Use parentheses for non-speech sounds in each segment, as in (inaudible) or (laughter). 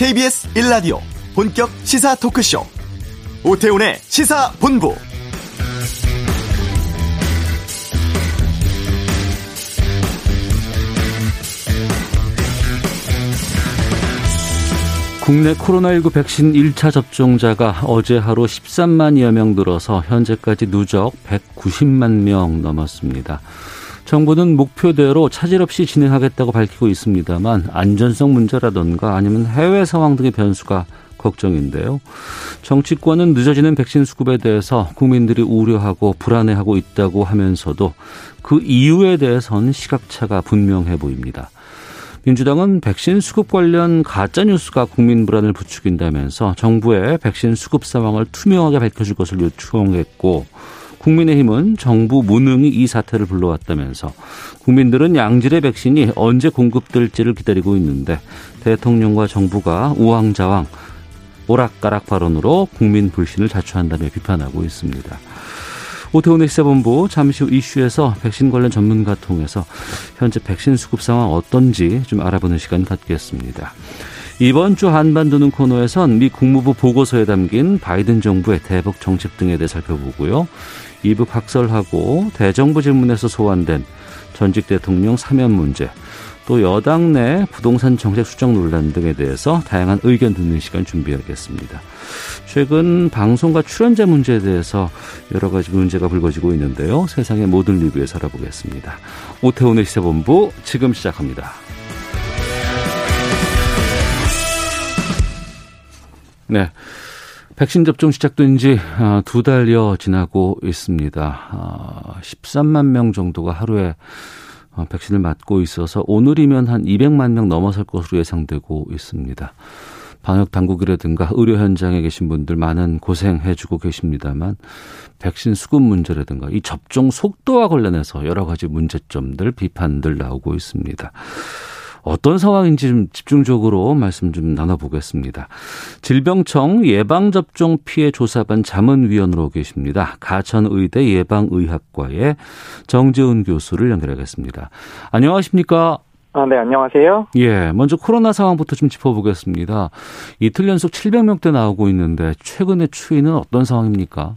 KBS 1라디오 본격 시사 토크쇼 오태훈의 시사본부 국내 코로나19 백신 1차 접종자가 어제 하루 13만여 명 늘어서 현재까지 누적 190만 명 넘었습니다. 정부는 목표대로 차질 없이 진행하겠다고 밝히고 있습니다만 안전성 문제라던가 아니면 해외 상황 등의 변수가 걱정인데요. 정치권은 늦어지는 백신 수급에 대해서 국민들이 우려하고 불안해하고 있다고 하면서도 그 이유에 대해선 시각차가 분명해 보입니다. 민주당은 백신 수급 관련 가짜 뉴스가 국민 불안을 부추긴다면서 정부의 백신 수급 상황을 투명하게 밝혀줄 것을 요청했고 국민의힘은 정부 무능이 이 사태를 불러왔다면서 국민들은 양질의 백신이 언제 공급될지를 기다리고 있는데 대통령과 정부가 우왕좌왕 오락가락 발언으로 국민 불신을 자초한다며 비판하고 있습니다. 오태훈의 시사본부 잠시 후 이슈에서 백신 관련 전문가 통해서 현재 백신 수급 상황 어떤지 좀 알아보는 시간 갖겠습니다. 이번 주 한반도는 코너에선 미 국무부 보고서에 담긴 바이든 정부의 대북 정책 등에 대해 살펴보고요. 이북 학설하고 대정부 질문에서 소환된 전직 대통령 사면 문제, 또 여당 내 부동산 정책 수정 논란 등에 대해서 다양한 의견 듣는 시간 준비하겠습니다. 최근 방송과 출연자 문제에 대해서 여러 가지 문제가 불거지고 있는데요. 세상의 모든 리뷰에 살아보겠습니다. 오태훈의 시사본부 지금 시작합니다. 네. 백신 접종 시작된 지 두 달여 지나고 있습니다. 13만 아, 명 정도가 하루에 어, 백신을 맞고 있어서 오늘이면 한 200만 명 넘어설 것으로 예상되고 있습니다. 방역 당국이라든가 의료 현장에 계신 분들 많은 고생해주고 계십니다만 백신 수급 문제라든가 이 접종 속도와 관련해서 여러 가지 문제점들 비판들 나오고 있습니다. 어떤 상황인지 좀 집중적으로 말씀 좀 나눠보겠습니다. 질병청 예방접종 피해 조사반 자문위원으로 계십니다. 가천의대 예방의학과의 정재훈 교수를 연결하겠습니다. 안녕하십니까? 아, 네, 안녕하세요. 예, 먼저 코로나 상황부터 좀 짚어보겠습니다. 이틀 연속 700명대 나오고 있는데 최근의 추이는 어떤 상황입니까?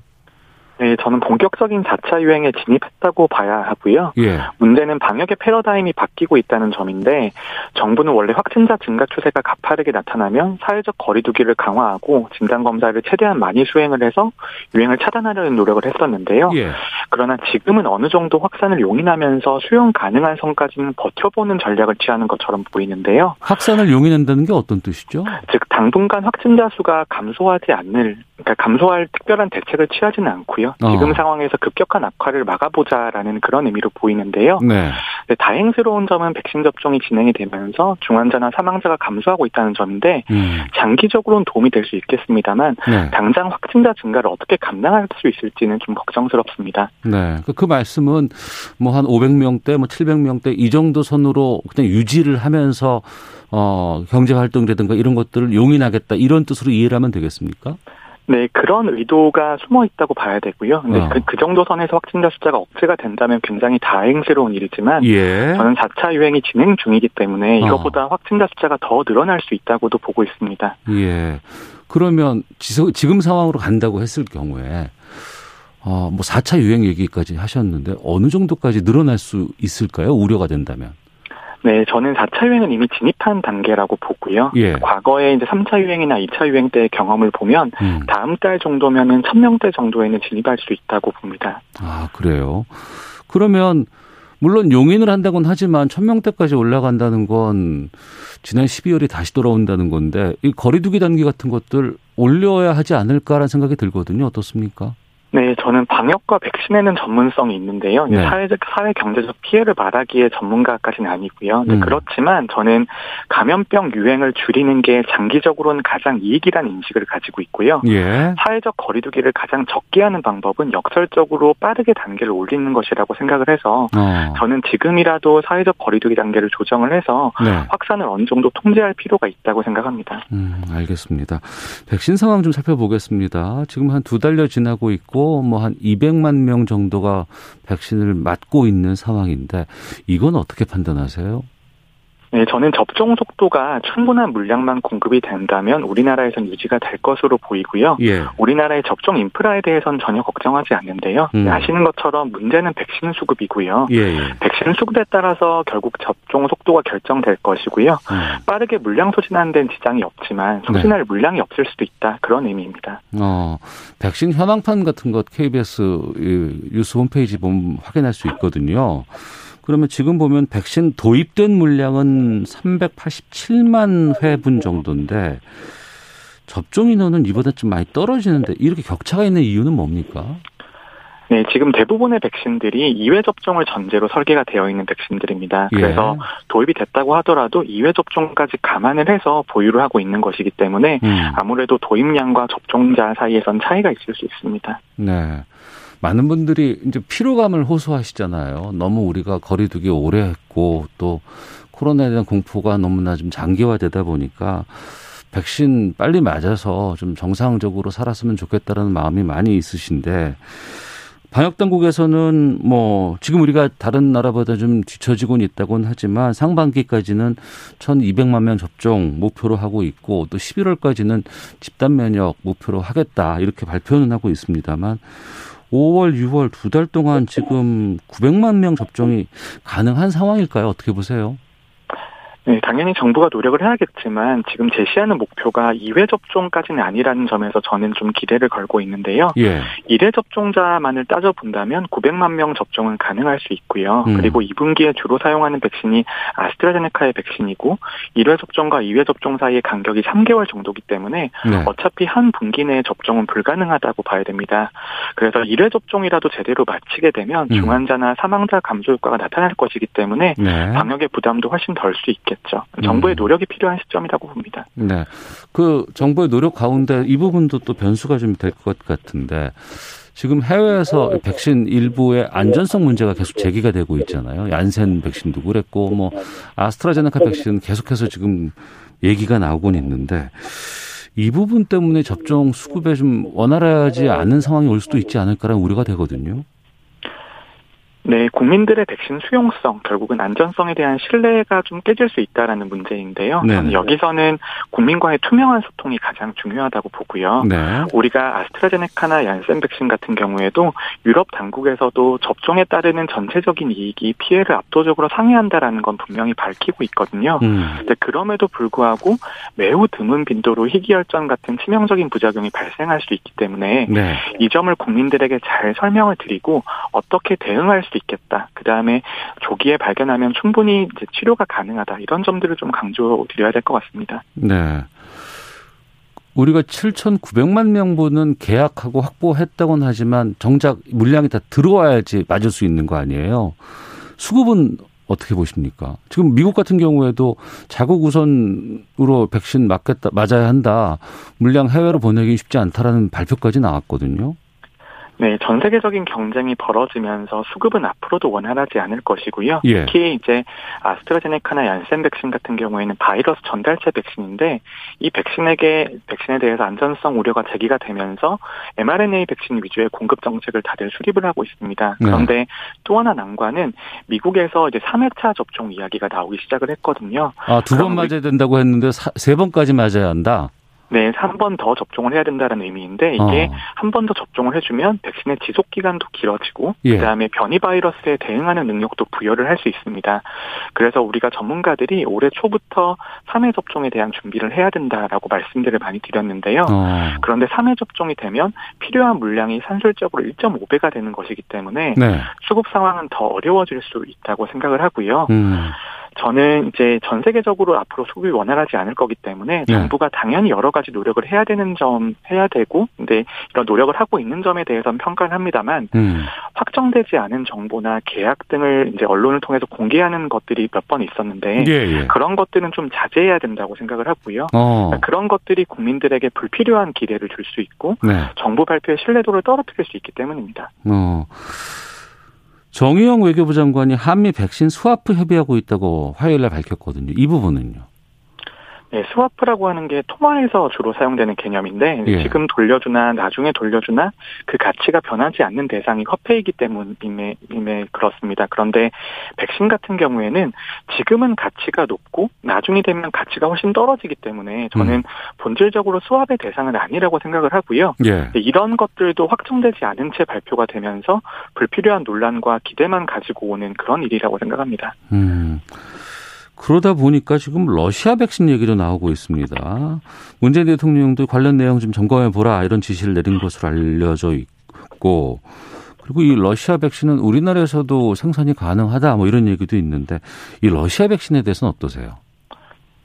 네, 저는 본격적인 4차 유행에 진입했다고 봐야 하고요. 예. 문제는 방역의 패러다임이 바뀌고 있다는 점인데 정부는 원래 확진자 증가 추세가 가파르게 나타나면 사회적 거리두기를 강화하고 진단 검사를 최대한 많이 수행을 해서 유행을 차단하려는 노력을 했었는데요. 예. 그러나 지금은 어느 정도 확산을 용인하면서 수용 가능한 선까지는 버텨보는 전략을 취하는 것처럼 보이는데요. 확산을 용인한다는 게 어떤 뜻이죠? 즉 당분간 확진자 수가 감소하지 않을 그러니까 감소할 특별한 대책을 취하지는 않고요. 어. 지금 상황에서 급격한 악화를 막아보자라는 그런 의미로 보이는데요. 네. 네, 다행스러운 점은 백신 접종이 진행이 되면서 중환자나 사망자가 감소하고 있다는 점인데 음. 장기적으로는 도움이 될 수 있겠습니다만 네. 당장 확진자 증가를 어떻게 감당할 수 있을지는 좀 걱정스럽습니다. 네, 그, 그 말씀은 뭐 한 500명대, 뭐 700명대 이 정도 선으로 그냥 유지를 하면서 어 경제 활동이라든가 이런 것들을 용인하겠다 이런 뜻으로 이해를 하면 되겠습니까? 네, 그런 의도가 숨어 있다고 봐야 되고요. 근데 어. 그, 그, 정도 선에서 확진자 숫자가 억제가 된다면 굉장히 다행스러운 일이지만 예. 저는 4차 유행이 진행 중이기 때문에 어. 이것보다 어. 확진자 숫자가 더 늘어날 수 있다고도 보고 있습니다. 예. 그러면 지금 상황으로 간다고 했을 경우에 어, 뭐 4차 유행 얘기까지 하셨는데 어느 정도까지 늘어날 수 있을까요? 우려가 된다면. 네, 저는 4차 유행은 이미 진입한 단계라고 보고요. 예. 과거에 이제 3차 유행이나 2차 유행 때의 경험을 보면 음. 다음 달 정도면은 1000명대 정도에는 진입할 수 있다고 봅니다. 아, 그래요. 그러면 물론 용인을 한다곤 하지만 1000명대까지 올라간다는 건 지난 12월이 다시 돌아온다는 건데 이 거리두기 단계 같은 것들 올려야 하지 않을까라는 생각이 들거든요. 어떻습니까? 네, 저는 방역과 백신에는 전문성이 있는데요. 네. 사회적 사회 경제적 피해를 말하기에 전문가까지는 아니고요. 네, 음. 그렇지만 저는 감염병 유행을 줄이는 게 장기적으로는 가장 이익이라는 인식을 가지고 있고요. 예. 사회적 거리두기를 가장 적게 하는 방법은 역설적으로 빠르게 단계를 올리는 것이라고 생각을 해서 어. 저는 지금이라도 사회적 거리두기 단계를 조정을 해서 네. 확산을 어느 정도 통제할 필요가 있다고 생각합니다. 음, 알겠습니다. 백신 상황 좀 살펴보겠습니다. 지금 한 두 달여 지나고 있고 뭐 한 200만 명 정도가 백신을 맞고 있는 상황인데 이건 어떻게 판단하세요? 네, 저는 접종 속도가 충분한 물량만 공급이 된다면 우리나라에선 유지가 될 것으로 보이고요. 예. 우리나라의 접종 인프라에 대해서는 전혀 걱정하지 않는데요. 음. 아시는 것처럼 문제는 백신 수급이고요. 예, 예. 백신 수급에 따라서 결국 접종 속도가 결정될 것이고요. 음. 빠르게 물량 소진하는 데는 지장이 없지만 소진할 네. 물량이 없을 수도 있다. 그런 의미입니다. 어, 백신 현황판 같은 것 KBS 뉴스 홈페이지 보면 확인할 수 있거든요. 그러면 지금 보면 백신 도입된 물량은 387만 회분 정도인데 접종 인원은 이보다 좀 많이 떨어지는데 이렇게 격차가 있는 이유는 뭡니까? 네, 지금 대부분의 백신들이 2회 접종을 전제로 설계가 되어 있는 백신들입니다. 예. 그래서 예. 도입이 됐다고 하더라도 2회 접종까지 감안을 해서 보유를 하고 있는 것이기 때문에 음. 아무래도 도입량과 접종자 사이에선 차이가 있을 수 있습니다. 네. 많은 분들이 이제 피로감을 호소하시잖아요. 너무 우리가 거리두기 오래 했고 또 코로나에 대한 공포가 너무나 좀 장기화되다 보니까 백신 빨리 맞아서 좀 정상적으로 살았으면 좋겠다라는 마음이 많이 있으신데 방역 당국에서는 뭐 지금 우리가 다른 나라보다 좀 뒤처지고는 있다고는 하지만 상반기까지는 1,200만 명 접종 목표로 하고 있고 또 11월까지는 집단 면역 목표로 하겠다 이렇게 발표는 하고 있습니다만 5월, 6월 두 달 동안 지금 900만 명 접종이 가능한 상황일까요? 어떻게 보세요? 네, 당연히 정부가 노력을 해야겠지만 지금 제시하는 목표가 2회 접종까지는 아니라는 점에서 저는 좀 기대를 걸고 있는데요. 예. 1회 접종자만을 따져본다면 900만 명 접종은 가능할 수 있고요. 음. 그리고 2분기에 주로 사용하는 백신이 아스트라제네카의 백신이고 1회 접종과 2회 접종 사이의 간격이 3개월 정도기 때문에 네. 어차피 한 분기 내에 접종은 불가능하다고 봐야 됩니다. 그래서 1회 접종이라도 제대로 마치게 되면 음. 중환자나 사망자 감소 효과가 나타날 것이기 때문에 네. 방역의 부담도 훨씬 덜 수 있게 있겠죠. 정부의 음. 노력이 필요한 시점이라고 봅니다. 네. 그 정부의 노력 가운데 이 부분도 또 변수가 좀 될 것 같은데 지금 해외에서 백신 일부의 안전성 문제가 계속 제기가 되고 있잖아요. 얀센 백신도 그랬고 뭐 아스트라제네카 백신 계속해서 지금 얘기가 나오곤 있는데 이 부분 때문에 접종 수급에 좀 원활하지 않은 상황이 올 수도 있지 않을까라는 우려가 되거든요. 네, 국민들의 백신 수용성, 결국은 안전성에 대한 신뢰가 좀 깨질 수 있다라는 문제인데요. 네 여기서는 국민과의 투명한 소통이 가장 중요하다고 보고요. 네. 우리가 아스트라제네카나 얀센 백신 같은 경우에도 유럽 당국에서도 접종에 따르는 전체적인 이익이 피해를 압도적으로 상회한다라는 건 분명히 밝히고 있거든요. 음. 근데 그럼에도 불구하고 매우 드문 빈도로 희귀혈전 같은 치명적인 부작용이 발생할 수 있기 때문에 네. 이 점을 국민들에게 잘 설명을 드리고 어떻게 대응할 수수 있겠다. 그 다음에 조기에 발견하면 충분히 치료가 가능하다. 이런 점들을 좀 강조드려야 될 것 같습니다. 네. 우리가 7,900만 명분은 계약하고 확보했다고는 하지만 정작 물량이 다 들어와야지 맞을 수 있는 거 아니에요. 수급은 어떻게 보십니까? 지금 미국 같은 경우에도 자국 우선으로 백신 맞겠다, 맞아야 한다. 물량 해외로 보내기 쉽지 않다라는 발표까지 나왔거든요. 네, 전 세계적인 경쟁이 벌어지면서 수급은 앞으로도 원활하지 않을 것이고요. 예. 특히 이제 아스트라제네카나 얀센 백신 같은 경우에는 바이러스 전달체 백신인데 이 백신에게 백신에 대해서 안전성 우려가 제기가 되면서 mRNA 백신 위주의 공급 정책을 다들 수립을 하고 있습니다. 네. 그런데 네. 또 하나 난관은 미국에서 이제 3회차 접종 이야기가 나오기 시작을 했거든요. 아, 두 번 맞아야 된다고 했는데 세 번까지 맞아야 한다. 네, 한 번 더 접종을 해야 된다는 의미인데 이게 어. 한번 더 접종을 해주면 백신의 지속 기간도 길어지고 예. 그다음에 변이 바이러스에 대응하는 능력도 부여를 할 수 있습니다. 그래서 우리가 전문가들이 올해 초부터 3회 접종에 대한 준비를 해야 된다라고 말씀들을 많이 드렸는데요. 어. 그런데 3회 접종이 되면 필요한 물량이 산술적으로 1.5배가 되는 것이기 때문에 네. 수급 상황은 더 어려워질 수 있다고 생각을 하고요. 음. 저는 이제 전 세계적으로 앞으로 수급이 원활하지 않을 거기 때문에 네. 정부가 당연히 여러 가지 노력을 해야 되는 점 해야 되고 근데 이런 노력을 하고 있는 점에 대해서는 평가를 합니다만 음. 확정되지 않은 정보나 계약 등을 이제 언론을 통해서 공개하는 것들이 몇 번 있었는데 예, 예. 그런 것들은 좀 자제해야 된다고 생각을 하고요. 어. 그러니까 그런 것들이 국민들에게 불필요한 기대를 줄 수 있고 네. 정부 발표의 신뢰도를 떨어뜨릴 수 있기 때문입니다. 어. 정의용 외교부 장관이 한미 백신 스와프 협의하고 있다고 화요일 날 밝혔거든요. 이 부분은요. 네, 스와프라고 하는 게 통화에서 주로 사용되는 개념인데 예. 지금 돌려주나 나중에 돌려주나 그 가치가 변하지 않는 대상이 화폐이기 때문임에 임에 그렇습니다. 그런데 백신 같은 경우에는 지금은 가치가 높고 나중에 되면 가치가 훨씬 떨어지기 때문에 저는 음. 본질적으로 스와프의 대상은 아니라고 생각을 하고요. 예. 이런 것들도 확정되지 않은 채 발표가 되면서 불필요한 논란과 기대만 가지고 오는 그런 일이라고 생각합니다. 음. 그러다 보니까 지금 러시아 백신 얘기도 나오고 있습니다. 문재인 대통령도 관련 내용 좀 점검해 보라 이런 지시를 내린 것으로 알려져 있고 그리고 이 러시아 백신은 우리나라에서도 생산이 가능하다 뭐 이런 얘기도 있는데 이 러시아 백신에 대해서는 어떠세요?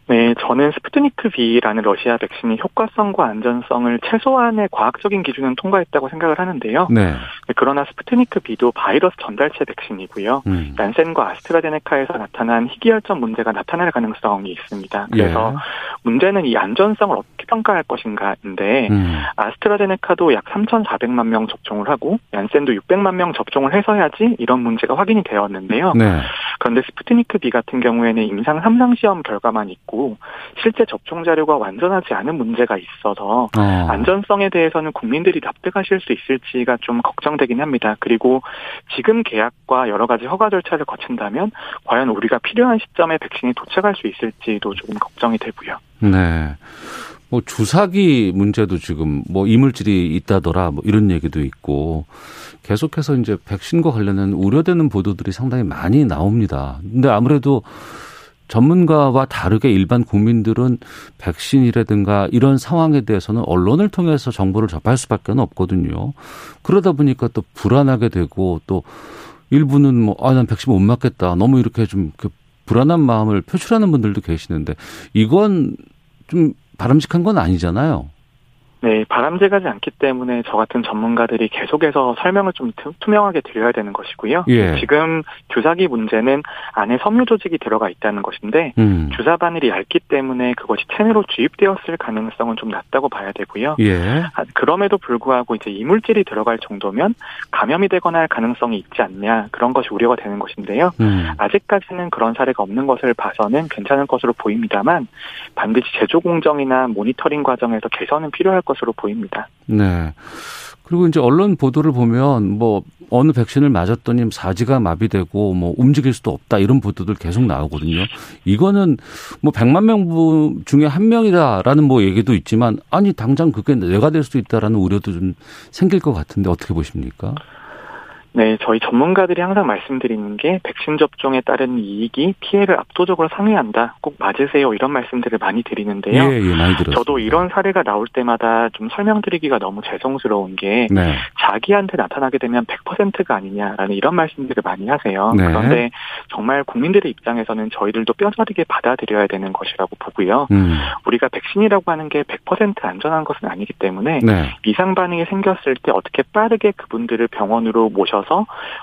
네, 저는 스푸트니크 V라는 러시아 백신이 효과성과 안전성을 최소한의 과학적인 기준은 통과했다고 생각을 하는데요. 네. 그러나 스푸트니크 V도 바이러스 전달체 백신이고요. 음. 얀센과 아스트라제네카에서 나타난 희귀혈전 문제가 나타날 가능성이 있습니다. 그래서 예. 문제는 이 안전성을 어떻게 평가할 것인가인데 음. 아스트라제네카도 약 3,400만 명 접종을 하고 얀센도 600만 명 접종을 해서야지 이런 문제가 확인이 되었는데요. 네. 그런데 스푸트니크 V 같은 경우에는 임상 3상 시험 결과만 있고 실제 접종 자료가 완전하지 않은 문제가 있어서 어. 안전성에 대해서는 국민들이 납득하실 수 있을지가 좀 걱정 되긴 합니다. 그리고 지금 계약과 여러 가지 허가 절차를 거친다면 과연 우리가 필요한 시점에 백신이 도착할 수 있을지도 조금 걱정이 되고요. 네. 뭐 주사기 문제도 지금 뭐 이물질이 있다더라 뭐 이런 얘기도 있고 계속해서 이제 백신과 관련된 우려되는 보도들이 상당히 많이 나옵니다. 근데 아무래도 전문가와 다르게 일반 국민들은 백신이라든가 이런 상황에 대해서는 언론을 통해서 정보를 접할 수밖에 없거든요. 그러다 보니까 또 불안하게 되고 또 일부는 뭐, 아, 난 백신 못 맞겠다. 너무 이렇게 좀그 불안한 마음을 표출하는 분들도 계시는데 이건 좀 바람직한 건 아니잖아요. 네, 바람직하지 않기 때문에 저 같은 전문가들이 계속해서 설명을 좀 투- 투명하게 드려야 되는 것이고요. 예. 지금 주사기 문제는 안에 섬유 조직이 들어가 있다는 것인데 음. 주사 바늘이 얇기 때문에 그것이 체내로 주입되었을 가능성은 좀 낮다고 봐야 되고요. 예. 아, 그럼에도 불구하고 이제 이물질이 들어갈 정도면 감염이 되거나 할 가능성이 있지 않냐 그런 것이 우려가 되는 것인데요. 음. 아직까지는 그런 사례가 없는 것을 봐서는 괜찮을 것으로 보입니다만 반드시 제조 공정이나 모니터링 과정에서 개선은 필요할 것으로 보입니다. 네. 그리고 이제 언론 보도를 보면 뭐 어느 백신을 맞았더니 사지가 마비되고 뭐 움직일 수도 없다 이런 보도들 계속 나오거든요. 이거는 뭐 100만 명 중에 한 명이다라는 뭐 얘기도 있지만 아니 당장 그게 내가 될 수도 있다라는 우려도 좀 생길 것 같은데 어떻게 보십니까? 네, 저희 전문가들이 항상 말씀드리는 게 백신 접종에 따른 이익이 피해를 압도적으로 상회한다. 꼭 맞으세요. 이런 말씀들을 많이 드리는데요. 예, 예, 많이 들었습니다. 저도 이런 사례가 나올 때마다 좀 설명드리기가 너무 죄송스러운 게 네. 자기한테 나타나게 되면 100%가 아니냐라는 이런 말씀들을 많이 하세요. 네. 그런데 정말 국민들의 입장에서는 저희들도 뼈저리게 받아들여야 되는 것이라고 보고요. 음. 우리가 백신이라고 하는 게 100% 안전한 것은 아니기 때문에 네. 이상 반응이 생겼을 때 어떻게 빠르게 그분들을 병원으로 모셔서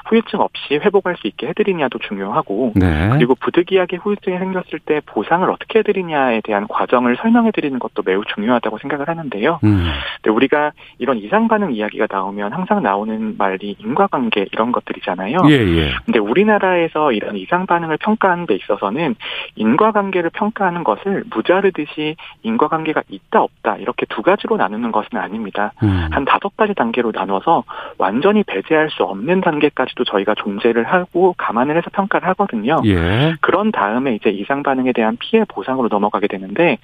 후유증 없이 회복할 수 있게 해드리냐도 중요하고 네. 그리고 부득이하게 후유증이 생겼을 때 보상을 어떻게 해드리냐에 대한 과정을 설명해드리는 것도 매우 중요하다고 생각을 하는데요. 음. 근데 우리가 이런 이상 반응 이야기가 나오면 항상 나오는 말이 인과관계 이런 것들이잖아요. 예, 예. 근데 우리나라에서 이런 이상 반응을 평가하는 데 있어서는 인과관계를 평가하는 것을 무자르듯이 인과관계가 있다 없다 이렇게 두 가지로 나누는 것은 아닙니다. 음. 한 다섯 가지 단계로 나눠서 완전히 배제할 수 없는 단계까지도 저희가 존재를 하고 감안을 해서 평가를 하거든요. 예. 그런 다음에 이제 이상 반응에 대한 피해 보상으로 넘어가게 되는데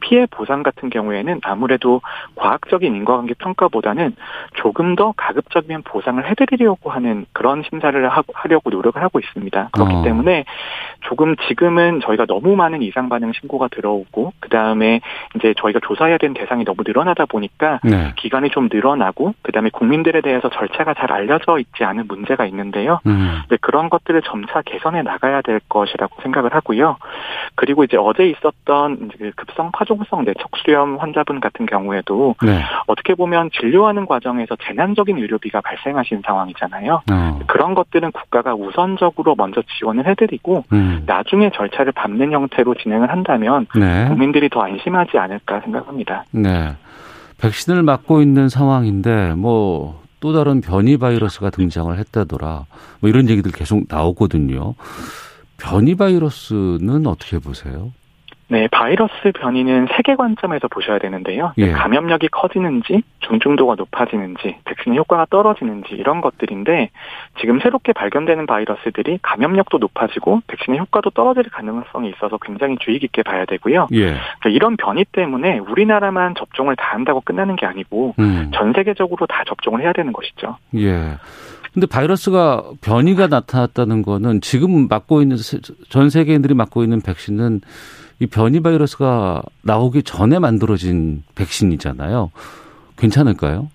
피해 보상 같은 경우에는 아무래도 과학적인 인과관계 평가보다는 조금 더 가급적이면 보상을 해드리려고 하는 그런 심사를 하, 하려고 노력을 하고 있습니다. 그렇기 어. 때문에 조금 지금은 저희가 너무 많은 이상 반응 신고가 들어오고 그 다음에 이제 저희가 조사해야 되는 대상이 너무 늘어나다 보니까 네. 기간이 좀 늘어나고 그 다음에 국민들에 대해서 절차가 잘 알려져 있지 않은 문제가 있는데요. 음. 네, 그런 것들을 점차 개선해 나가야 될 것이라고 생각을 하고요. 그리고 이제 어제 있었던 이제 그 급성 파종성 뇌척수염 환자분 같은 경우에도 네. 어떻게 보면 진료하는 과정에서 재난적인 의료비가 발생하신 상황이잖아요. 어. 그런 것들은 국가가 우선적으로 먼저 지원을 해드리고 음. 나중에 절차를 밟는 형태로 진행을 한다면 네. 국민들이 더 안심하지 않을까 생각합니다. 네. 백신을 맞고 있는 상황인데 뭐 또 다른 변이 바이러스가 등장을 했다더라. 뭐 이런 얘기들 계속 나오거든요. 변이 바이러스는 어떻게 보세요? 네, 바이러스 변이는 세계 관점에서 보셔야 되는데요. 예. 감염력이 커지는지, 중증도가 높아지는지, 백신의 효과가 떨어지는지 이런 것들인데 지금 새롭게 발견되는 바이러스들이 감염력도 높아지고 백신의 효과도 떨어질 가능성이 있어서 굉장히 주의 깊게 봐야 되고요. 예. 그러니까 이런 변이 때문에 우리나라만 접종을 다 한다고 끝나는 게 아니고 음. 전 세계적으로 다 접종을 해야 되는 것이죠. 예. 근데 바이러스가 변이가 나타났다는 거는 지금 맞고 있는 전 세계인들이 맞고 있는 백신은 이 변이 바이러스가 나오기 전에 만들어진 백신이잖아요. 괜찮을까요?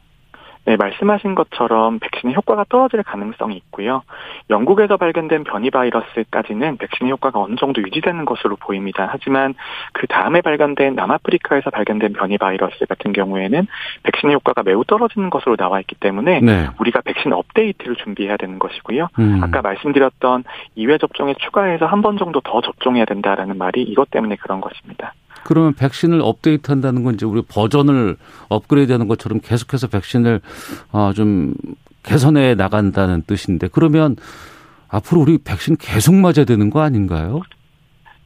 네, 말씀하신 것처럼 백신의 효과가 떨어질 가능성이 있고요. 영국에서 발견된 변이 바이러스까지는 백신의 효과가 어느 정도 유지되는 것으로 보입니다. 하지만 그 다음에 발견된 남아프리카에서 발견된 변이 바이러스 같은 경우에는 백신의 효과가 매우 떨어지는 것으로 나와 있기 때문에 네. 우리가 백신 업데이트를 준비해야 되는 것이고요. 음. 아까 말씀드렸던 2회 접종에 추가해서 한 번 정도 더 접종해야 된다라는 말이 이것 때문에 그런 것입니다. 그러면 백신을 업데이트 한다는 건 이제 우리 버전을 업그레이드 하는 것처럼 계속해서 백신을 어좀 개선해 나간다는 뜻인데 그러면 앞으로 우리 백신 계속 맞아야 되는 거 아닌가요?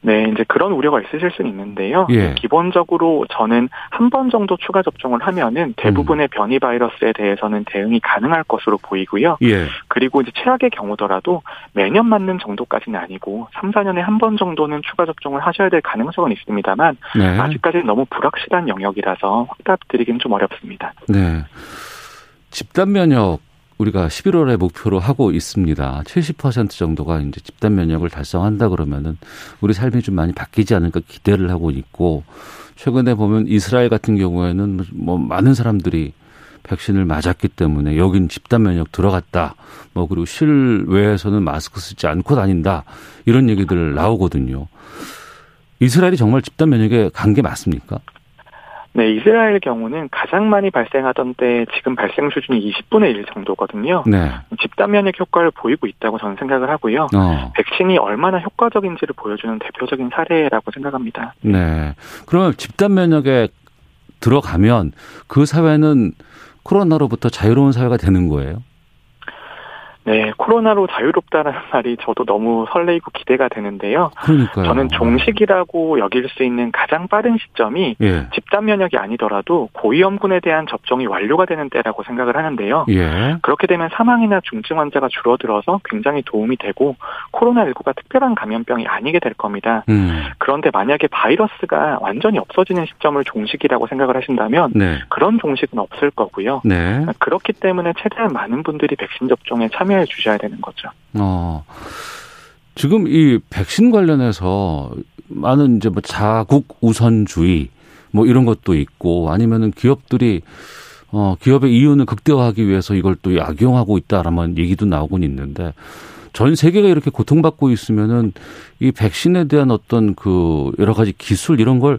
네, 이제 그런 우려가 있으실 수는 있는데요. 예. 기본적으로 저는 한 번 정도 추가 접종을 하면은 대부분의 음. 변이 바이러스에 대해서는 대응이 가능할 것으로 보이고요. 예. 그리고 이제 최악의 경우더라도 매년 맞는 정도까지는 아니고 3, 4년에 한 번 정도는 추가 접종을 하셔야 될 가능성은 있습니다만 네. 아직까지는 너무 불확실한 영역이라서 확답 드리기는 좀 어렵습니다. 네. 집단 면역 우리가 11월에 목표로 하고 있습니다. 70% 정도가 이제 집단 면역을 달성한다 그러면은 우리 삶이 좀 많이 바뀌지 않을까 기대를 하고 있고 최근에 보면 이스라엘 같은 경우에는 뭐 많은 사람들이 백신을 맞았기 때문에 여긴 집단 면역 들어갔다. 뭐 그리고 실외에서는 마스크 쓰지 않고 다닌다. 이런 얘기들 나오거든요. 이스라엘이 정말 집단 면역에 간 게 맞습니까? 네, 이스라엘 경우는 가장 많이 발생하던 때 지금 발생 수준이 20분의 1 정도거든요. 네. 집단 면역 효과를 보이고 있다고 저는 생각을 하고요. 어. 백신이 얼마나 효과적인지를 보여주는 대표적인 사례라고 생각합니다. 네. 그러면 집단 면역에 들어가면 그 사회는 코로나로부터 자유로운 사회가 되는 거예요? 네, 코로나로 자유롭다라는 (laughs) 말이 저도 너무 설레이고 기대가 되는데요. 그러니까요. 저는 종식이라고 여길 수 있는 가장 빠른 시점이 예. 집단 면역이 아니더라도 고위험군에 대한 접종이 완료가 되는 때라고 생각을 하는데요. 예. 그렇게 되면 사망이나 중증 환자가 줄어들어서 굉장히 도움이 되고 코로나19가 특별한 감염병이 아니게 될 겁니다. 음. 그런데 만약에 바이러스가 완전히 없어지는 시점을 종식이라고 생각을 하신다면 네. 그런 종식은 없을 거고요. 네. 그렇기 때문에 최대한 많은 분들이 백신 접종에 참여 참여해 주셔야 되는 거죠. 어. 지금 이 백신 관련해서 많은 이제 뭐 자국 우선주의 뭐 이런 것도 있고 아니면은 기업들이 어 기업의 이윤을 극대화하기 위해서 이걸 또 악용하고 있다라는 얘기도 나오곤 있는데 전 세계가 이렇게 고통받고 있으면은 이 백신에 대한 어떤 그 여러 가지 기술 이런 걸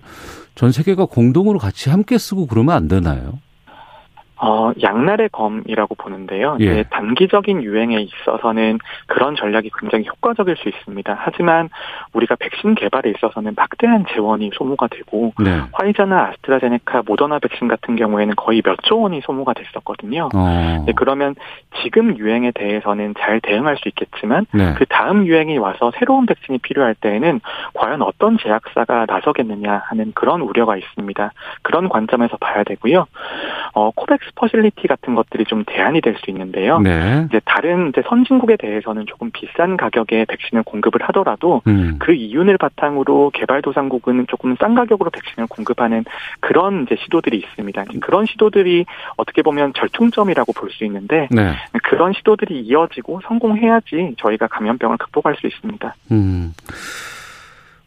전 세계가 공동으로 같이 함께 쓰고 그러면 안 되나요? 어, 양날의 검이라고 보는데요. 예. 단기적인 유행에 있어서는 그런 전략이 굉장히 효과적일 수 있습니다. 하지만 우리가 백신 개발에 있어서는 막대한 재원이 소모가 되고 네. 화이자나 아스트라제네카, 모더나 백신 같은 경우에는 거의 몇 조 원이 소모가 됐었거든요. 어. 네, 그러면 지금 유행에 대해서는 잘 대응할 수 있겠지만 네. 그 다음 유행이 와서 새로운 백신이 필요할 때에는 과연 어떤 제약사가 나서겠느냐 하는 그런 우려가 있습니다. 그런 관점에서 봐야 되고요. 어, 코백스 facility 같은 것들이 좀 대안이 될 수 있는데요. 네. 이제 다른 이제 선진국에 대해서는 조금 비싼 가격에 백신을 공급을 하더라도 음. 그 이윤을 바탕으로 개발도상국은 조금 싼 가격으로 백신을 공급하는 그런 이제 시도들이 있습니다. 그런 시도들이 어떻게 보면 절충점이라고 볼 수 있는데 네. 그런 시도들이 이어지고 성공해야지 저희가 감염병을 극복할 수 있습니다. 음.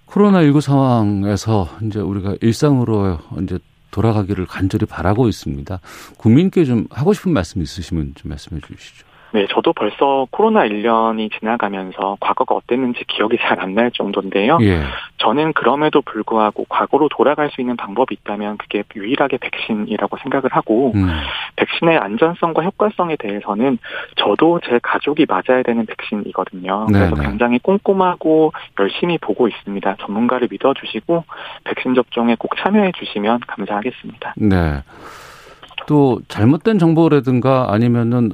코로나19 상황에서 이제 우리가 일상으로 이제 돌아가기를 간절히 바라고 있습니다. 국민께 좀 하고 싶은 말씀 있으시면 좀 말씀해 주시죠. 네, 저도 벌써 코로나 1년이 지나가면서 과거가 어땠는지 기억이 잘 안 날 정도인데요. 예. 저는 그럼에도 불구하고 과거로 돌아갈 수 있는 방법이 있다면 그게 유일하게 백신이라고 생각을 하고 음. 백신의 안전성과 효과성에 대해서는 저도 제 가족이 맞아야 되는 백신이거든요. 네네. 그래서 네. 굉장히 꼼꼼하고 열심히 보고 있습니다. 전문가를 믿어주시고 백신 접종에 꼭 참여해 주시면 감사하겠습니다. 네. 또 잘못된 정보라든가 아니면은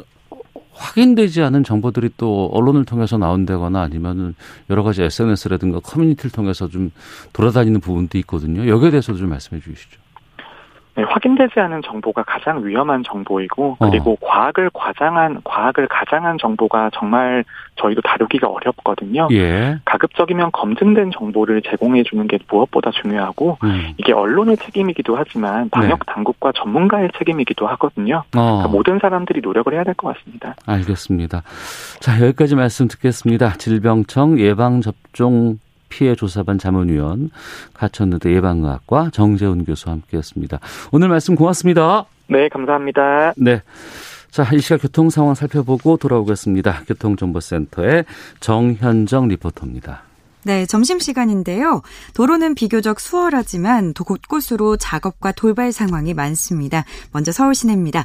확인되지 않은 정보들이 또 언론을 통해서 나온다거나 아니면은 여러 가지 SNS라든가 커뮤니티를 통해서 좀 돌아다니는 부분도 있거든요. 여기에 대해서도 좀 말씀해 주시죠. 네, 확인되지 않은 정보가 가장 위험한 정보이고 그리고 어. 과학을 과장한 과학을 가장한 정보가 정말 저희도 다루기가 어렵거든요. 예. 가급적이면 검증된 정보를 제공해 주는 게 무엇보다 중요하고 음. 이게 언론의 책임이기도 하지만 방역 네. 당국과 전문가의 책임이기도 하거든요. 어. 그러니까 모든 사람들이 노력을 해야 될 것 같습니다. 알겠습니다. 자 여기까지 말씀 듣겠습니다. 질병청 예방접종 피해 조사반 자문위원 가천의대 예방의학과 정재훈 교수와 함께했습니다. 오늘 말씀 고맙습니다. 네, 감사합니다. 네. 자, 이 시각 교통 상황 살펴보고 돌아오겠습니다. 교통정보센터의 정현정 리포터입니다. 네, 점심시간인데요. 도로는 비교적 수월하지만 곳곳으로 작업과 돌발 상황이 많습니다. 먼저 서울 시내입니다.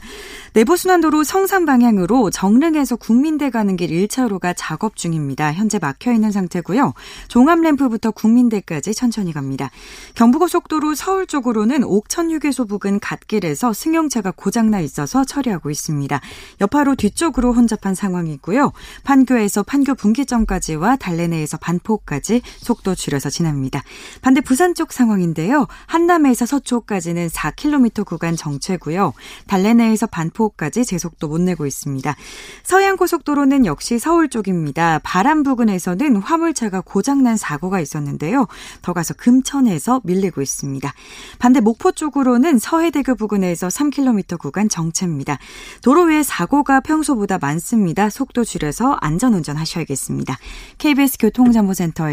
내부순환도로 성산 방향으로 정릉에서 국민대 가는 길 1차로가 작업 중입니다. 현재 막혀 있는 상태고요. 종암램프부터 국민대까지 천천히 갑니다. 경부고속도로 서울 쪽으로는 옥천휴게소 부근 갓길에서 승용차가 고장나 있어서 처리하고 있습니다. 여파로 뒤쪽으로 혼잡한 상황이고요. 판교에서 판교 분기점까지와 달래내에서 반포까지 서쪽까지 속도 줄여서 지납니다. 반대 부산 쪽 상황인데요. 한남에서 서초까지는 4km 구간 정체고요. 달래내에서 반포까지 제속도 못 내고 있습니다. 서해안 고속도로는 역시 서울 쪽입니다. 바람 부근에서는 화물차가 고장난 사고가 있었는데요. 더 가서 금천에서 밀리고 있습니다. 반대 목포 쪽으로는 서해대교 부근에서 3km 구간 정체입니다. 도로 위에 사고가 평소보다 많습니다. 속도 줄여서 안전운전 하셔야겠습니다. KBS 교통정보센터에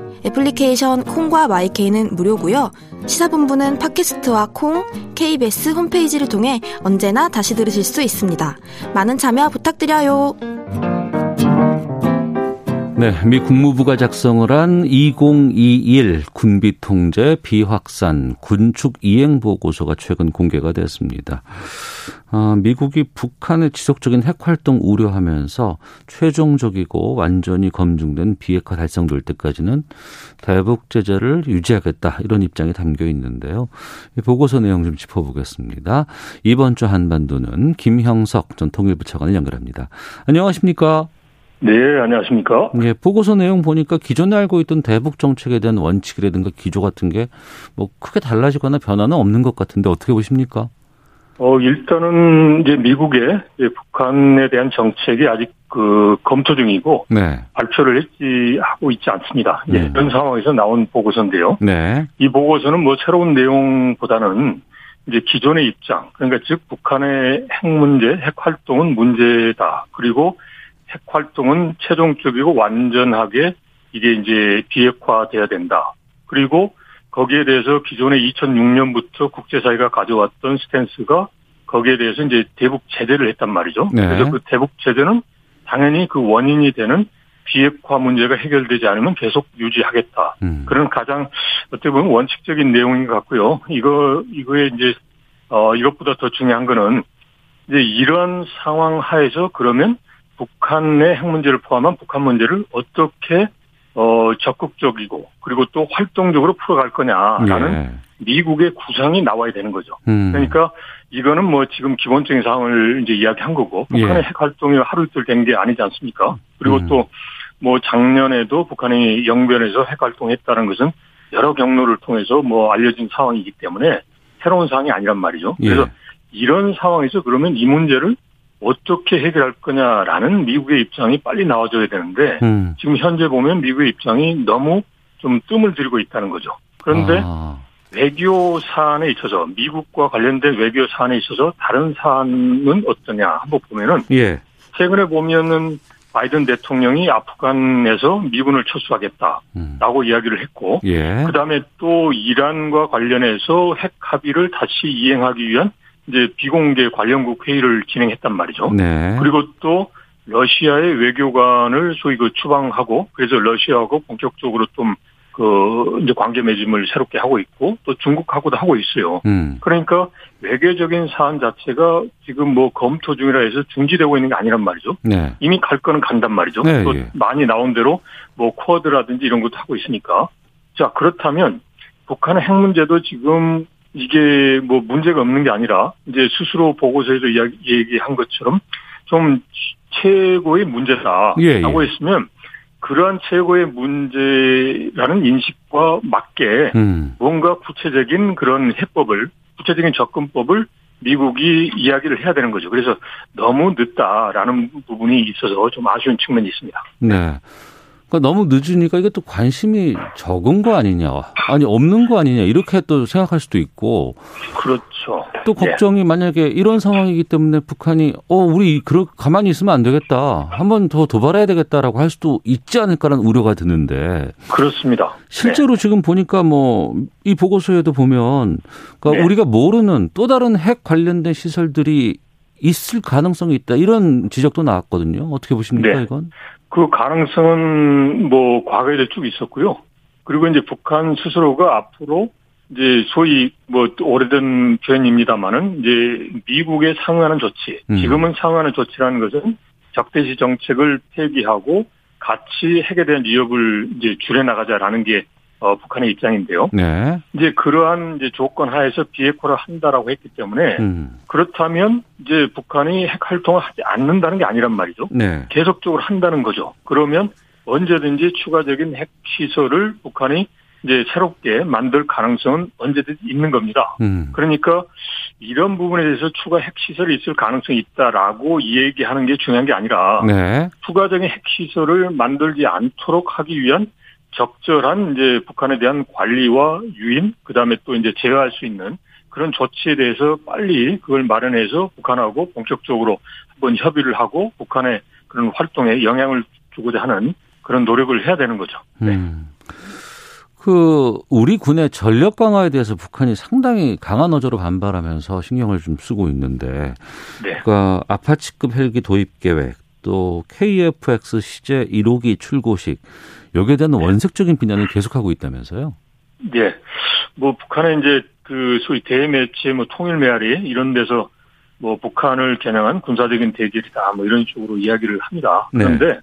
애플리케이션 콩과 마이케이는 무료고요. 시사본부는 팟캐스트와 콩, KBS 홈페이지를 통해 언제나 다시 들으실 수 있습니다. 많은 참여 부탁드려요. 네, 미 국무부가 작성을 한 2021 군비 통제 비확산 군축 이행 보고서가 최근 공개가 됐습니다. 어, 미국이 북한의 지속적인 핵 활동 우려하면서 최종적이고 완전히 검증된 비핵화 달성될 때까지는 대북 제재를 유지하겠다 이런 입장이 담겨 있는데요. 이 보고서 내용 좀 짚어보겠습니다. 이번 주 한반도는 김형석 전 통일부 차관을 연결합니다. 안녕하십니까? 네, 안녕하십니까? 예, 보고서 내용 보니까 기존에 알고 있던 대북 정책에 대한 원칙이라든가 기조 같은 게 뭐 크게 달라지거나 변화는 없는 것 같은데 어떻게 보십니까? 어, 일단은 이제 미국의 북한에 대한 정책이 아직 그 검토 중이고 네. 발표를 했지 하고 있지 않습니다. 네. 이런 상황에서 나온 보고서인데요. 네. 이 보고서는 뭐 새로운 내용보다는 이제 기존의 입장, 그러니까 즉 북한의 핵 문제, 핵 활동은 문제다. 그리고 핵 활동은 최종적이고 완전하게 이게 이제 비핵화돼야 된다. 그리고 거기에 대해서 기존에 2006년부터 국제사회가 가져왔던 스탠스가 거기에 대해서 이제 대북 제재를 했단 말이죠. 네. 그래서 그 대북 제재는 당연히 그 원인이 되는 비핵화 문제가 해결되지 않으면 계속 유지하겠다. 음. 그런 가장 어떻게 보면 원칙적인 내용인 것 같고요. 이거 이거에 이제 어 이것보다 더 중요한 거는 이제 이런 상황 하에서 그러면 북한의 핵 문제를 포함한 북한 문제를 어떻게 어 적극적이고 그리고 또 활동적으로 풀어갈 거냐라는 예. 미국의 구상이 나와야 되는 거죠. 음. 그러니까 이거는 뭐 지금 기본적인 상황을 이제 이야기한 거고 북한의 예. 핵 활동이 하루 이틀 된 게 아니지 않습니까? 그리고 음. 또뭐 작년에도 북한이 영변에서 핵 활동했다는 것은 여러 경로를 통해서 뭐 알려진 상황이기 때문에 새로운 상황이 아니란 말이죠. 그래서 예. 이런 상황에서 그러면 이 문제를 어떻게 해결할 거냐라는 미국의 입장이 빨리 나와줘야 되는데 음. 지금 현재 보면 미국의 입장이 너무 좀 뜸을 들이고 있다는 거죠. 그런데 아. 외교 사안에 있어서 미국과 관련된 외교 사안에 있어서 다른 사안은 어떠냐 한번 보면은 예. 최근에 보면은 바이든 대통령이 아프간에서 미군을 철수하겠다라고 음. 이야기를 했고 예. 그다음에 또 이란과 관련해서 핵 합의를 다시 이행하기 위한 이제 비공개 관련국 회의를 진행했단 말이죠. 네. 그리고 또 러시아의 외교관을 소위 그 추방하고 그래서 러시아하고 본격적으로 좀 그 이제 관계 맺음을 새롭게 하고 있고 또 중국하고도 하고 있어요. 음. 그러니까 외교적인 사안 자체가 지금 뭐 검토 중이라 해서 중지되고 있는 게 아니란 말이죠. 네. 이미 갈 거는 간단 말이죠. 네, 또 예. 많이 나온 대로 뭐 쿼드라든지 이런 것도 하고 있으니까. 자 그렇다면 북한의 핵 문제도 지금 이게 뭐 문제가 없는 게 아니라 이제 스스로 보고서에도 이야기, 얘기한 것처럼 좀 최고의 문제다라고 예, 예. 했으면 그러한 최고의 문제라는 인식과 맞게 음. 뭔가 구체적인 그런 해법을 구체적인 접근법을 미국이 이야기를 해야 되는 거죠. 그래서 너무 늦다라는 부분이 있어서 좀 아쉬운 측면이 있습니다. 네. 그러니까 너무 늦으니까 이것도 관심이 적은 거 아니냐, 아니 없는 거 아니냐 이렇게 또 생각할 수도 있고. 그렇죠. 또 걱정이 네. 만약에 이런 상황이기 때문에 북한이 어 우리 그러 가만히 있으면 안 되겠다, 한 번 더 도발해야 되겠다라고 할 수도 있지 않을까라는 우려가 드는데. 그렇습니다. 실제로 네. 지금 보니까 뭐 이 보고서에도 보면, 그러니까 네. 우리가 모르는 또 다른 핵 관련된 시설들이 있을 가능성이 있다 이런 지적도 나왔거든요. 어떻게 보십니까 네. 이건? 그 가능성은 뭐 과거에도 쭉 있었고요. 그리고 이제 북한 스스로가 앞으로 이제 소위 뭐 오래된 표현입니다만은 이제 미국에 상응하는 조치, 음. 지금은 상응하는 조치라는 것은 적대시 정책을 폐기하고 같이 핵에 대한 위협을 이제 줄여나가자라는 게 어, 북한의 입장인데요. 네. 이제 그러한 이제 조건 하에서 비핵화를 한다라고 했기 때문에 음. 그렇다면 이제 북한이 핵 활동을 하지 않는다는 게 아니란 말이죠. 네. 계속적으로 한다는 거죠. 그러면 언제든지 추가적인 핵 시설을 북한이 이제 새롭게 만들 가능성은 언제든지 있는 겁니다. 음. 그러니까 이런 부분에 대해서 추가 핵 시설이 있을 가능성이 있다라고 얘기하는 게 중요한 게 아니라 네. 추가적인 핵 시설을 만들지 않도록 하기 위한 적절한 이제 북한에 대한 관리와 유인, 그 다음에 또 이제 제어할 수 있는 그런 조치에 대해서 빨리 그걸 마련해서 북한하고 본격적으로 한번 협의를 하고 북한의 그런 활동에 영향을 주고자 하는 그런 노력을 해야 되는 거죠. 네. 음. 그 우리 군의 전력 강화에 대해서 북한이 상당히 강한 어조로 반발하면서 신경을 좀 쓰고 있는데, 네. 그러니까 아파치급 헬기 도입 계획, 또 KF-X 시제 1호기 출고식 여기에 대한 네. 원색적인 비난을 계속하고 있다면서요? 네. 뭐 북한의 이제 그 소위 대매체 뭐 통일 메아리 이런 데서 뭐 북한을 겨냥한 군사적인 대결이다 뭐 이런 식으로 이야기를 합니다. 네. 그런데 네.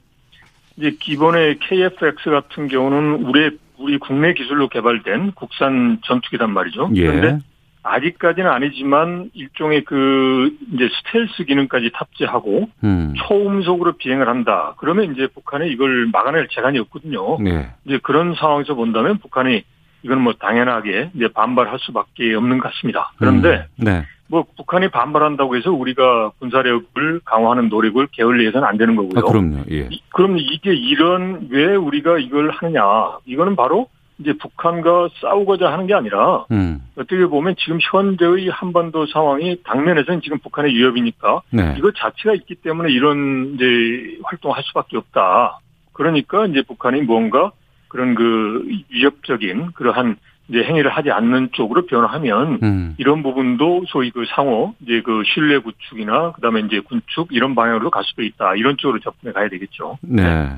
이제 기본의 KF-X 같은 경우는 우리 우리 국내 기술로 개발된 국산 전투기단 말이죠. 예. 그런데 아직까지는 아니지만 일종의 그 이제 스텔스 기능까지 탑재하고 음. 초음속으로 비행을 한다. 그러면 이제 북한이 이걸 막아낼 재간이 없거든요. 네. 이제 그런 상황에서 본다면 북한이 이건 뭐 당연하게 이제 반발할 수밖에 없는 것 같습니다. 그런데 음. 네. 뭐 북한이 반발한다고 해서 우리가 군사력을 강화하는 노력을 게을리해서는 안 되는 거고요. 아, 그럼요. 예. 그럼 이게 이런 왜 우리가 이걸 하느냐? 이거는 바로 이제 북한과 싸우고자 하는 게 아니라 음. 어떻게 보면 지금 현재의 한반도 상황이 당면에서는 지금 북한의 위협이니까 네. 이거 자체가 있기 때문에 이런 이제 활동할 수밖에 없다. 그러니까 이제 북한이 뭔가 그런 그 위협적인 그러한 이제 행위를 하지 않는 쪽으로 변화하면 음. 이런 부분도 소위 그 상호 이제 그 신뢰 구축이나 그다음에 이제 군축 이런 방향으로 갈 수도 있다. 이런 쪽으로 접근해 가야 되겠죠. 네. 네.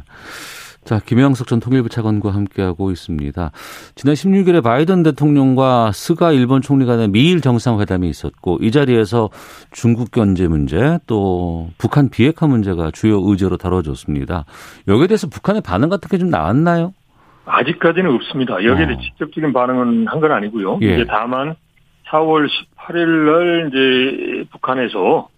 자, 김영석 전 통일부 차관과 함께하고 있습니다. 지난 16일에 바이든 대통령과 스가 일본 총리 간의 미일 정상회담이 있었고 이 자리에서 중국 견제 문제 또 북한 비핵화 문제가 주요 의제로 다뤄졌습니다. 여기에 대해서 북한의 반응 같은 게 좀 나왔나요? 아직까지는 없습니다. 여기에 어. 직접적인 반응은 한 건 아니고요. 예. 이제 다만 4월 18일 날 이제 북한에서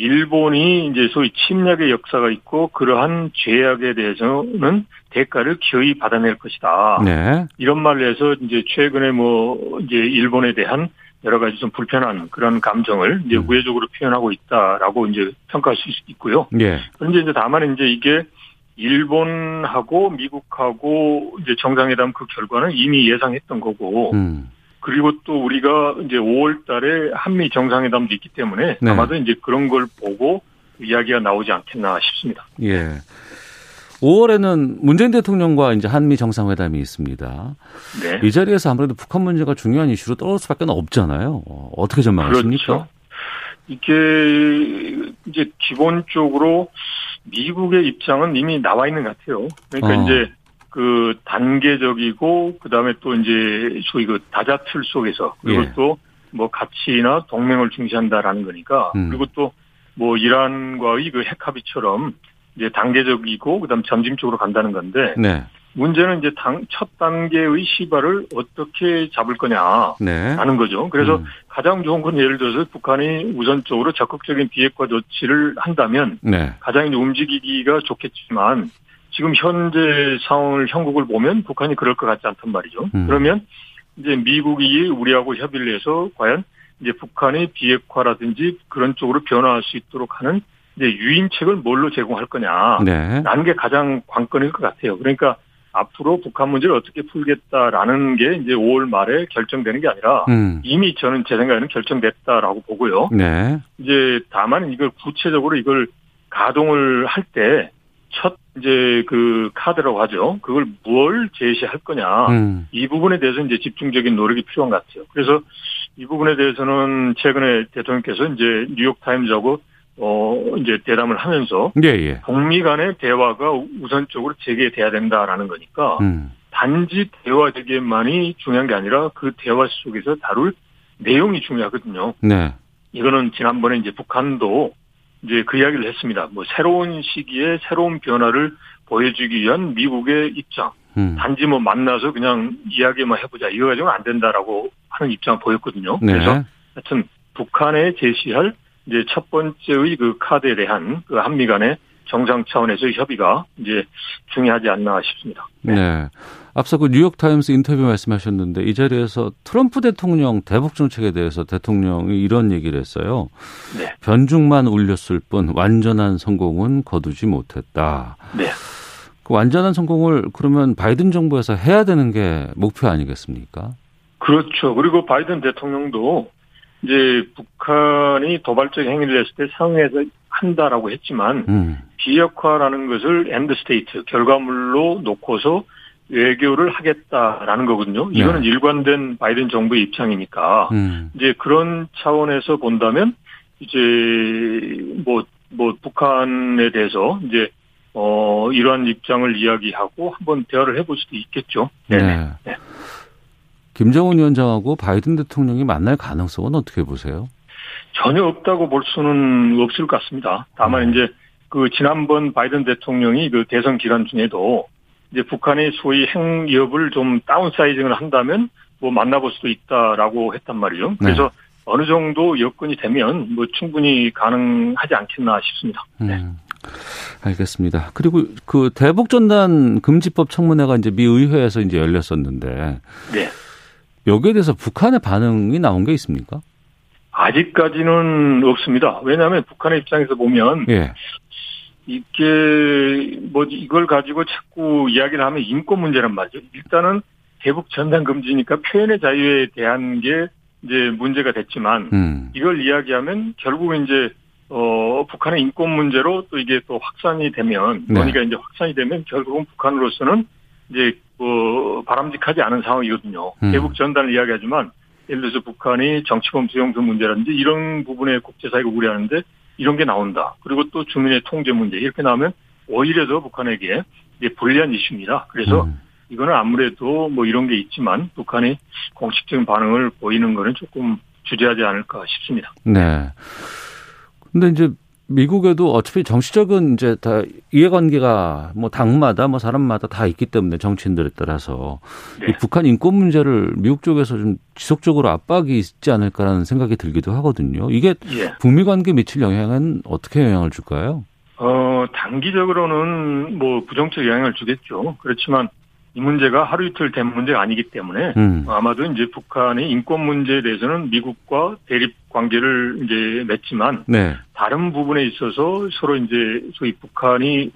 일본이 이제 소위 침략의 역사가 있고 그러한 죄악에 대해서는 대가를 기어이 받아낼 것이다. 네. 이런 말을 해서 이제 최근에 뭐 이제 일본에 대한 여러 가지 좀 불편한 그런 감정을 이제 음. 우회적으로 표현하고 있다라고 이제 평가할 수 있고요. 예. 그런데 이제 다만 이제 이게 일본하고 미국하고 이제 정상회담 그 결과는 이미 예상했던 거고 음. 그리고 또 우리가 이제 5월 달에 한미 정상회담도 있기 때문에 네. 아마도 이제 그런 걸 보고 이야기가 나오지 않겠나 싶습니다. 예. 5월에는 문재인 대통령과 이제 한미 정상회담이 있습니다. 네. 이 자리에서 아무래도 북한 문제가 중요한 이슈로 떨어질 수밖에 없잖아요. 어떻게 전망하십니까? 그렇죠. 이게 이제 기본적으로 미국의 입장은 이미 나와 있는 것 같아요. 그러니까 어. 이제 그 단계적이고 그다음에 또 이제 소위 그 다자 틀 속에서 그리고 예. 또뭐 가치나 동맹을 중시한다라는 거니까 음. 그리고 또 뭐 이란과의 그 핵합의처럼 이제 단계적이고 그다음 점진적으로 간다는 건데 네. 문제는 이제 당, 첫 단계의 시발을 어떻게 잡을 거냐라는 네. 거죠. 그래서 음. 가장 좋은 건 예를 들어서 북한이 우선적으로 적극적인 비핵화 조치를 한다면 네. 가장 움직이기가 좋겠지만 지금 현재 상황을 형국을 보면 북한이 그럴 것 같지 않단 말이죠. 음. 그러면 이제 미국이 우리하고 협의를 해서 과연 이제 북한의 비핵화라든지 그런 쪽으로 변화할 수 있도록 하는 이제 유인책을 뭘로 제공할 거냐라는 네. 게 가장 관건일 것 같아요. 그러니까 앞으로 북한 문제를 어떻게 풀겠다라는 게 이제 5월 말에 결정되는 게 아니라 음. 이미 저는 제 생각에는 결정됐다라고 보고요. 네. 이제 다만 이걸 구체적으로 이걸 가동을 할 때 첫 이제 그 카드라고 하죠. 그걸 뭘 제시할 거냐. 음. 이 부분에 대해서 이제 집중적인 노력이 필요한 것 같아요. 그래서 이 부분에 대해서는 최근에 대통령께서 이제 뉴욕 타임즈하고 어 이제 대담을 하면서 예, 예. 북미 간의 대화가 우선적으로 재개돼야 된다라는 거니까 음. 단지 대화 재개만이 중요한 게 아니라 그 대화 속에서 다룰 내용이 중요하거든요. 네. 이거는 지난번에 이제 북한도 이제 그 이야기를 했습니다. 뭐 새로운 시기에 새로운 변화를 보여주기 위한 미국의 입장. 음. 단지 뭐 만나서 그냥 이야기만 해보자. 이거 가지고는 안 된다라고 하는 입장을 보였거든요. 네. 그래서 하여튼 북한에 제시할 이제 첫 번째의 그 카드에 대한 그 한미 간의 정상 차원에서의 협의가 이제 중요하지 않나 싶습니다. 네. 네. 앞서 그 뉴욕타임스 인터뷰 말씀하셨는데 이 자리에서 트럼프 대통령 대북 정책에 대해서 대통령이 이런 얘기를 했어요. 네. 변죽만 울렸을 뿐 완전한 성공은 거두지 못했다. 네. 그 완전한 성공을 그러면 바이든 정부에서 해야 되는 게 목표 아니겠습니까? 그렇죠. 그리고 바이든 대통령도 이제 북한이 도발적 행위를 했을 때 상응해서 한다라고 했지만 음. 비핵화라는 것을 end state 결과물로 놓고서 외교를 하겠다라는 거거든요. 네. 이거는 네. 일관된 바이든 정부의 입장이니까 음. 이제 그런 차원에서 본다면 이제 뭐뭐 뭐 북한에 대해서 이제 어 이러한 입장을 이야기하고 한번 대화를 해볼 수도 있겠죠. 네. 네. 김정은 위원장하고 바이든 대통령이 만날 가능성은 어떻게 보세요? 전혀 없다고 볼 수는 없을 것 같습니다. 다만 음. 이제 그 지난번 바이든 대통령이 그 대선 기간 중에도 이제 북한의 소위 핵 위협을 좀 다운사이징을 한다면 뭐 만나볼 수도 있다라고 했단 말이죠. 네. 그래서 네. 어느 정도 여건이 되면 뭐 충분히 가능하지 않겠나 싶습니다. 네. 음, 알겠습니다. 그리고 그 대북전단 금지법 청문회가 이제 미 의회에서 이제 열렸었는데 네. 여기에 대해서 북한의 반응이 나온 게 있습니까? 아직까지는 없습니다. 왜냐하면 북한의 입장에서 보면 예. 이게 뭐 이걸 가지고 자꾸 이야기를 하면 인권 문제란 말이죠. 일단은 대북 전단 금지니까 표현의 자유에 대한 게 이제 문제가 됐지만 음. 이걸 이야기하면 결국 이제 어 북한의 인권 문제로 또 이게 또 확산이 되면 네. 논의가 이제 확산이 되면 결국은 북한으로서는 이제 뭐 바람직하지 않은 상황이거든요. 음. 대북 전단을 이야기하지만 예를 들어서 북한이 정치범 수용소 문제라든지 이런 부분에 국제사회가 우려하는데 이런 게 나온다. 그리고 또 주민의 통제 문제 이렇게 나오면 오히려 더 북한에게 불리한 이슈입니다. 그래서 음. 이거는 아무래도 뭐 이런 게 있지만 북한이 공식적인 반응을 보이는 거는 조금 주저하지 않을까 싶습니다. 네. 근데 이제 미국에도 어차피 정치적인 이제 다 이해관계가 뭐 당마다 뭐 사람마다 다 있기 때문에 정치인들에 따라서 네. 이 북한 인권 문제를 미국 쪽에서 좀 지속적으로 압박이 있지 않을까라는 생각이 들기도 하거든요. 이게 예. 북미 관계 미칠 영향은 어떻게 영향을 줄까요? 어 단기적으로는 뭐 부정적 영향을 주겠죠. 그렇지만 이 문제가 하루 이틀 된 문제가 아니기 때문에 음. 아마도 이제 북한의 인권 문제에 대해서는 미국과 대립 관계를 이제 맺지만 네. 다른 부분에 있어서 서로 이제 소위 북한이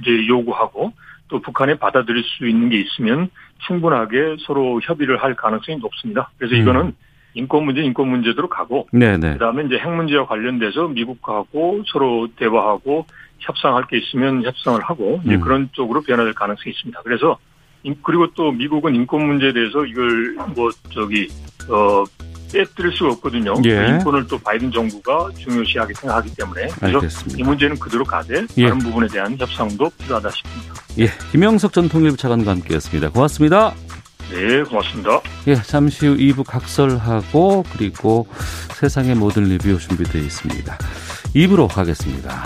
이제 요구하고 또 북한에 받아들일 수 있는 게 있으면 충분하게 서로 협의를 할 가능성이 높습니다. 그래서 음. 이거는 인권 문제, 인권 문제대로 가고 네네. 네. 그다음에 이제 핵 문제와 관련돼서 미국하고 서로 대화하고 협상할 게 있으면 협상을 하고 이제 음. 그런 쪽으로 변화될 가능성이 있습니다. 그래서 그리고 또 미국은 인권 문제에 대해서 이걸 뭐 저기 어 빼뜨릴 수가 없거든요. 예. 인권을 또 바이든 정부가 중요시하게 생각하기 때문에 그래서 알겠습니다. 이 문제는 그대로 가되 예. 다른 부분에 대한 협상도 필요하다 싶습니다. 예, 김영석 전 통일부 차관과 함께했습니다. 고맙습니다. 네, 고맙습니다. 예, 잠시 후 2부 각설하고 그리고 세상의 모든 리뷰 준비되어 있습니다. 2부로 가겠습니다.